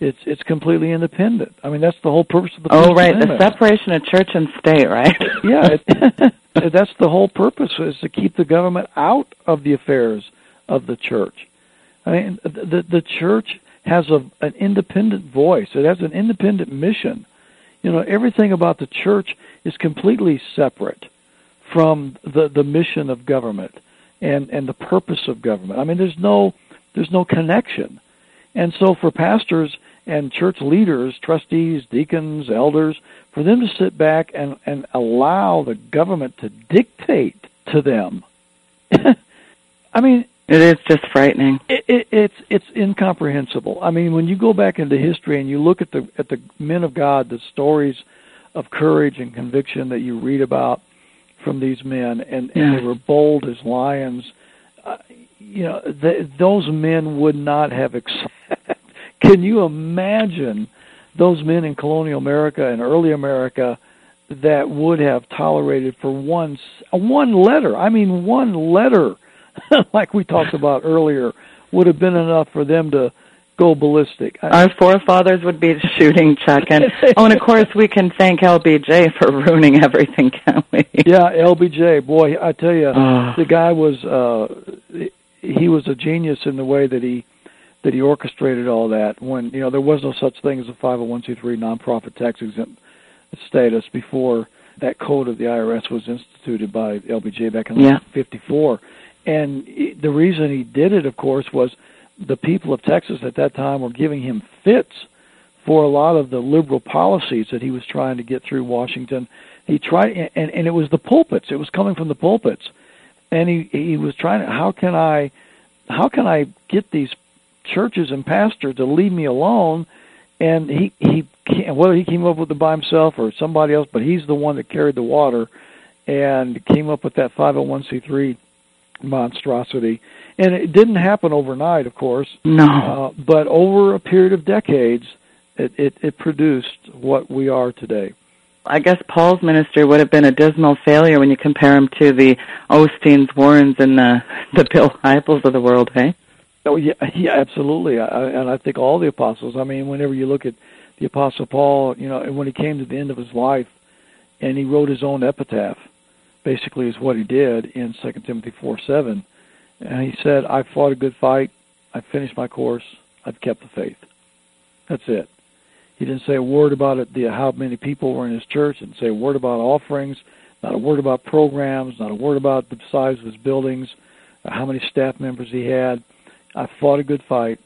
It's it's completely independent. I mean, that's the whole purpose of the. Oh, right, the separation of church and state, right? yeah, it, (laughs) that's the whole purpose is to keep the government out of the affairs of the church. I mean, the the church has a an independent voice. It has an independent mission. You know, everything about the church is completely separate from the the mission of government and and the purpose of government. I mean, there's no there's no connection. And so for pastors and church leaders, trustees, deacons, elders, for them to sit back and, and allow the government to dictate to them. (laughs) I mean, it is just frightening. It, it, it's it's incomprehensible. I mean, when you go back into history and you look at the at the men of God, the stories of courage and conviction that you read about from these men, and, yeah. and they were bold as lions. Uh, you know, the, those men would not have accepted can you imagine those men in colonial America and early America that would have tolerated for one one letter? I mean, one letter, (laughs) like we talked about earlier, would have been enough for them to go ballistic. Our forefathers would be shooting Chuck, and (laughs) oh, and of course we can thank LBJ for ruining everything, can we? (laughs) Yeah, LBJ, boy, I tell you, the guy was uh he was a genius in the way that he that he orchestrated all that when you know there was no such thing as a 501c3 nonprofit tax exempt status before that code of the IRS was instituted by LBJ back in yeah. 54 and the reason he did it of course was the people of Texas at that time were giving him fits for a lot of the liberal policies that he was trying to get through Washington. He tried and and it was the pulpits. It was coming from the pulpits. And he he was trying to how can I how can I get these churches and pastors to leave me alone. And he he whether he came up with it by himself or somebody else, but he's the one that carried the water and came up with that 501c3 monstrosity. And it didn't happen overnight, of course. No. Uh, but over a period of decades, it, it, it produced what we are today. I guess Paul's ministry would have been a dismal failure when you compare him to the Osteens, Warrens, and the (laughs) the Bill Hybels of the world, hey? Oh yeah, (laughs) yeah, absolutely. I, and I think all the apostles. I mean, whenever you look at the apostle Paul, you know, and when he came to the end of his life, and he wrote his own epitaph, basically is what he did in Second Timothy four seven, and he said, "I fought a good fight. I finished my course. I've kept the faith." That's it. He didn't say a word about it, the, how many people were in his church. Didn't say a word about offerings. Not a word about programs. Not a word about the size of his buildings. How many staff members he had I've fought a good fight.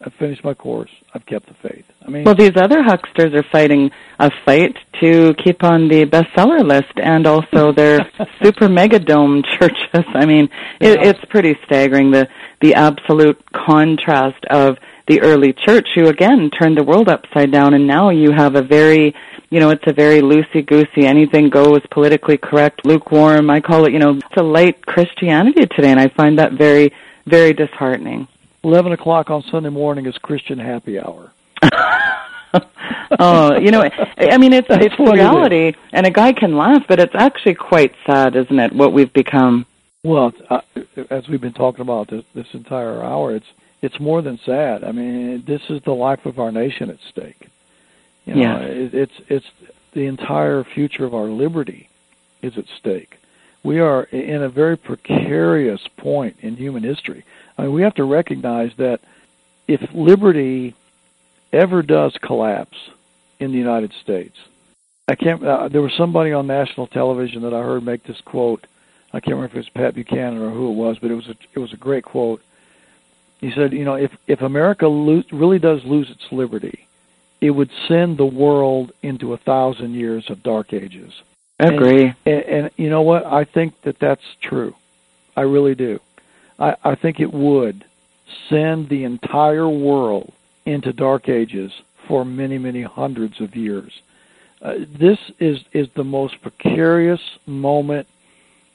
I've finished my course. I've kept the faith. I mean, well, these other hucksters are fighting a fight to keep on the bestseller list, and also (laughs) their super mega dome churches. I mean, it, it's pretty staggering the the absolute contrast of the early church, who again turned the world upside down, and now you have a very you know, it's a very loosey goosey, anything goes, politically correct, lukewarm. I call it, you know, it's a light Christianity today, and I find that very very disheartening. Eleven o'clock on Sunday morning is Christian happy hour. (laughs) oh, you know, I mean, it's it's reality, it and a guy can laugh, but it's actually quite sad, isn't it? What we've become. Well, uh, as we've been talking about this, this entire hour, it's it's more than sad. I mean, this is the life of our nation at stake. You know, Yeah. it, it's it's the entire future of our liberty is at stake. We are in a very precarious point in human history. I mean, we have to recognize that if liberty ever does collapse in the United States, I can't. Uh, there was somebody on national television that I heard make this quote. I can't remember if it was Pat Buchanan or who it was, but it was a, it was a great quote. He said, "You know, if if America lo- really does lose its liberty, it would send the world into a thousand years of dark ages." Agree. And, and you know what? I think that that's true. I really do. I, I think it would send the entire world into dark ages for many, many hundreds of years. Uh, this is is the most precarious moment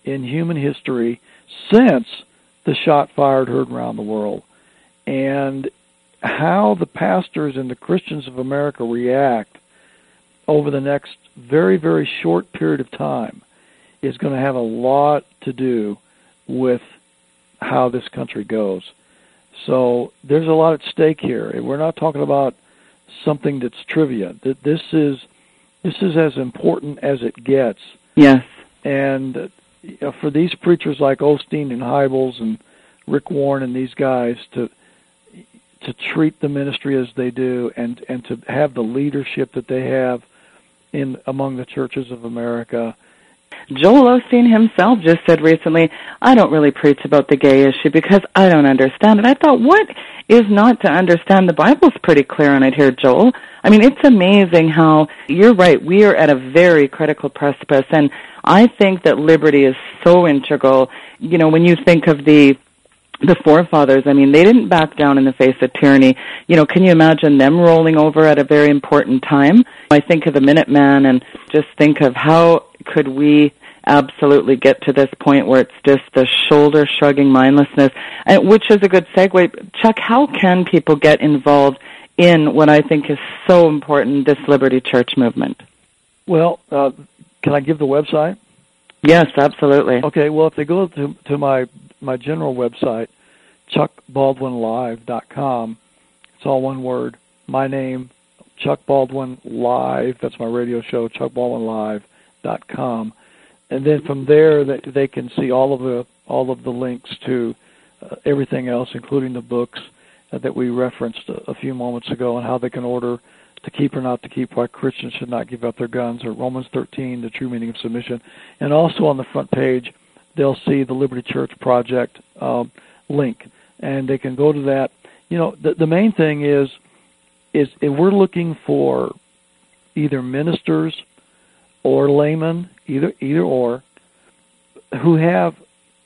in human history since the shot fired heard around the world, and how the pastors and the Christians of America react over the next very, very short period of time is going to have a lot to do with how this country goes. So there's a lot at stake here. We're not talking about something that's trivia. That This is this is as important as it gets. Yes. And uh, for these preachers like Osteen and Hybels and Rick Warren and these guys to to treat the ministry as they do and and to have the leadership that they have in among the churches of America. Joel Osteen himself just said recently, I don't really preach about the gay issue because I don't understand it. I thought, what is not to understand? The Bible's pretty clear on it here, Joel. I mean, it's amazing how, you're right, we are at a very critical precipice, and I think that liberty is so integral. You know, when you think of the the forefathers, I mean, they didn't back down in the face of tyranny. You know, can you imagine them rolling over at a very important time? I think of the Minuteman and just think of how could we absolutely get to this point where it's just the shoulder shrugging mindlessness, and, which is a good segue. Chuck, how can people get involved in what I think is so important, this Liberty Church movement? Well, uh, can I give the website? Yes, absolutely. Okay, well, if they go to to my my general website, chuckbaldwinlive.com, it's all one word. My name, Chuck Baldwin Live. That's my radio show, chuckbaldwinlive.com, and then from there they, can see all of the all of the links to uh, everything else, including the books uh, that we referenced a, a few moments ago, and how they can order to keep or not to keep, why Christians should not give up their guns, or Romans 13, the true meaning of submission. And also on the front page, they'll see the Liberty Church Project um, link, and they can go to that. You know, the, the main thing is, is if we're looking for either ministers or laymen, either either or, who have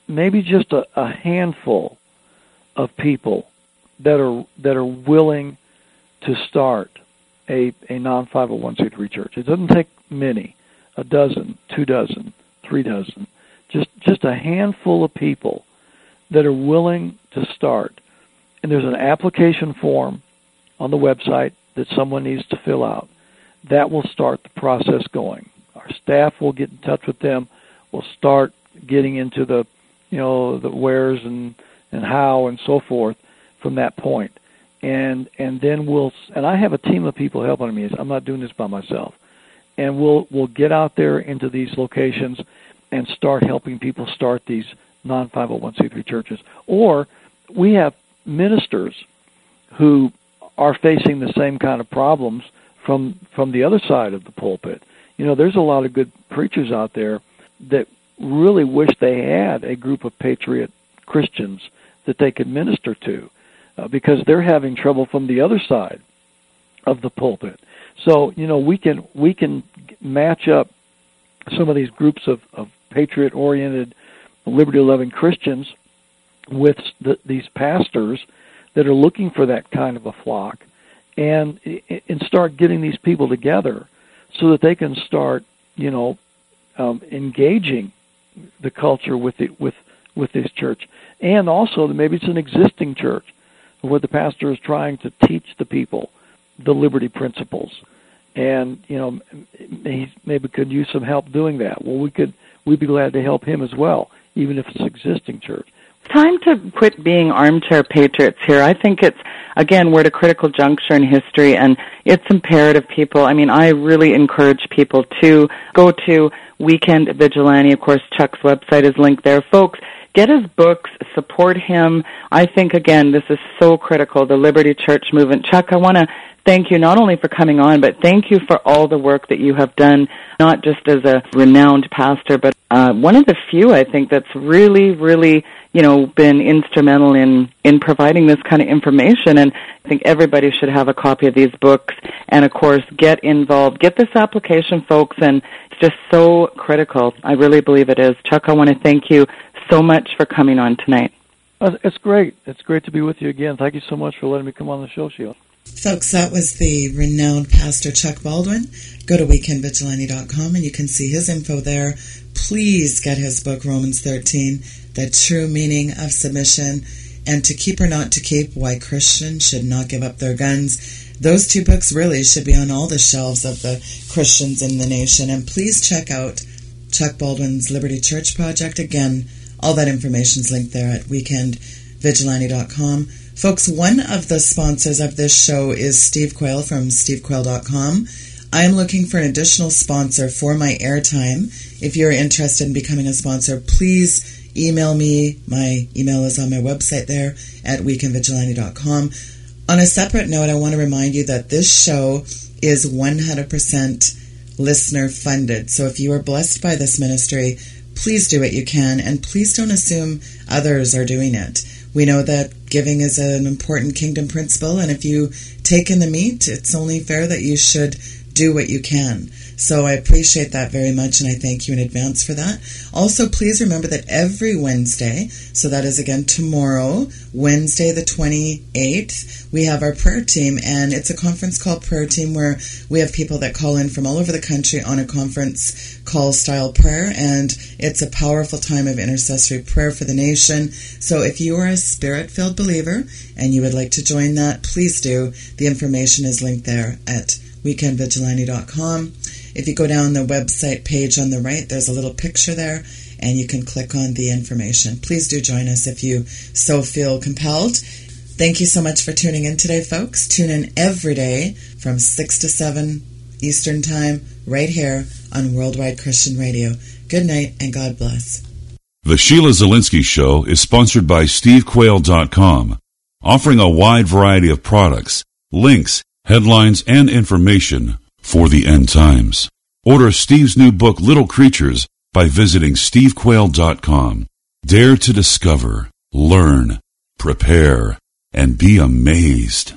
maybe just a, a handful of people that are that are willing to start a, a non 501c3 church. It doesn't take many, a dozen, two dozen, three dozen, just just a handful of people that are willing to start. And there's an application form on the website that someone needs to fill out. That will start the process going. Our staff will get in touch with them. We'll start getting into the, you know, the where's and and how and so forth from that point and and then we'll and I have a team of people helping me. I'm not doing this by myself, and we'll we'll get out there into these locations and start helping people start these non 501c3 churches. Or we have ministers who are facing the same kind of problems from from the other side of the pulpit. You know, there's a lot of good preachers out there that really wish they had a group of patriot Christians that they could minister to uh, because they're having trouble from the other side of the pulpit. So you know we can we can match up some of these groups of, of patriot oriented, liberty loving Christians with the, these pastors that are looking for that kind of a flock, and and start getting these people together so that they can start you know um, engaging the culture with the, with with this church, and also maybe it's an existing church where the pastor is trying to teach the people the liberty principles. And you know he maybe could use some help doing that. Well we could we'd be glad to help him as well even if it's existing church time to quit being armchair patriots here. I think it's again we're at a critical juncture in history, and it's imperative. People, I mean, I really encourage people to go to Weekend Vigilante. Of course, Chuck's website is linked there, folks. Get his books, support him. I think again, this is so critical. The Liberty Church movement. Chuck, I want to thank you not only for coming on, but thank you for all the work that you have done, not just as a renowned pastor, but uh, one of the few I think that's really, really, you know, been instrumental in in providing this kind of information. And I think everybody should have a copy of these books, and of course, get involved, get this application, folks, and it's just so critical. I really believe it is. Chuck, I want to thank you so much for coming on tonight. Uh, it's great. It's great to be with you again. Thank you so much for letting me come on the show, Sheila. Folks, that was the renowned pastor Chuck Baldwin. Go to weekendvigilante.com and you can see his info there. Please get his book, Romans 13, The True Meaning of Submission, and To Keep or Not to Keep, Why Christians Should Not Give Up Their Guns. Those two books really should be on all the shelves of the Christians in the nation. And please check out Chuck Baldwin's Liberty Church Project. Again, all that information is linked there at weekendvigilante.com. Folks, one of the sponsors of this show is Steve Quayle from stevequayle.com. I'm looking for an additional sponsor for my airtime. If you're interested in becoming a sponsor, please email me. My email is on my website there at weekendvigilante.com. On a separate note, I want to remind you that this show is 100% listener funded. So if you are blessed by this ministry, please do what you can and please don't assume others are doing it. We know that giving is an important kingdom principle, and if you take in the meat, it's only fair that you should do what you can. So I appreciate that very much and I thank you in advance for that. Also, please remember that every Wednesday, so that is again tomorrow, Wednesday the 28th, we have our prayer team and it's a conference call prayer team where we have people that call in from all over the country on a conference call style prayer and it's a powerful time of intercessory prayer for the nation. So if you are a spirit filled believer and you would like to join that, please do. The information is linked there at weekendvigilante.com. If you go down the website page on the right, there's a little picture there, and you can click on the information. Please do join us if you so feel compelled. Thank you so much for tuning in today, folks. Tune in every day from 6 to 7 Eastern Time, right here on Worldwide Christian Radio. Good night, and God bless. The Sheila Zilinsky Show is sponsored by SteveQuayle.com, offering a wide variety of products, links, headlines, and information for the end times. Order Steve's new book, Little Creatures, by visiting stevequayle.com. Dare to discover, learn, prepare, and be amazed.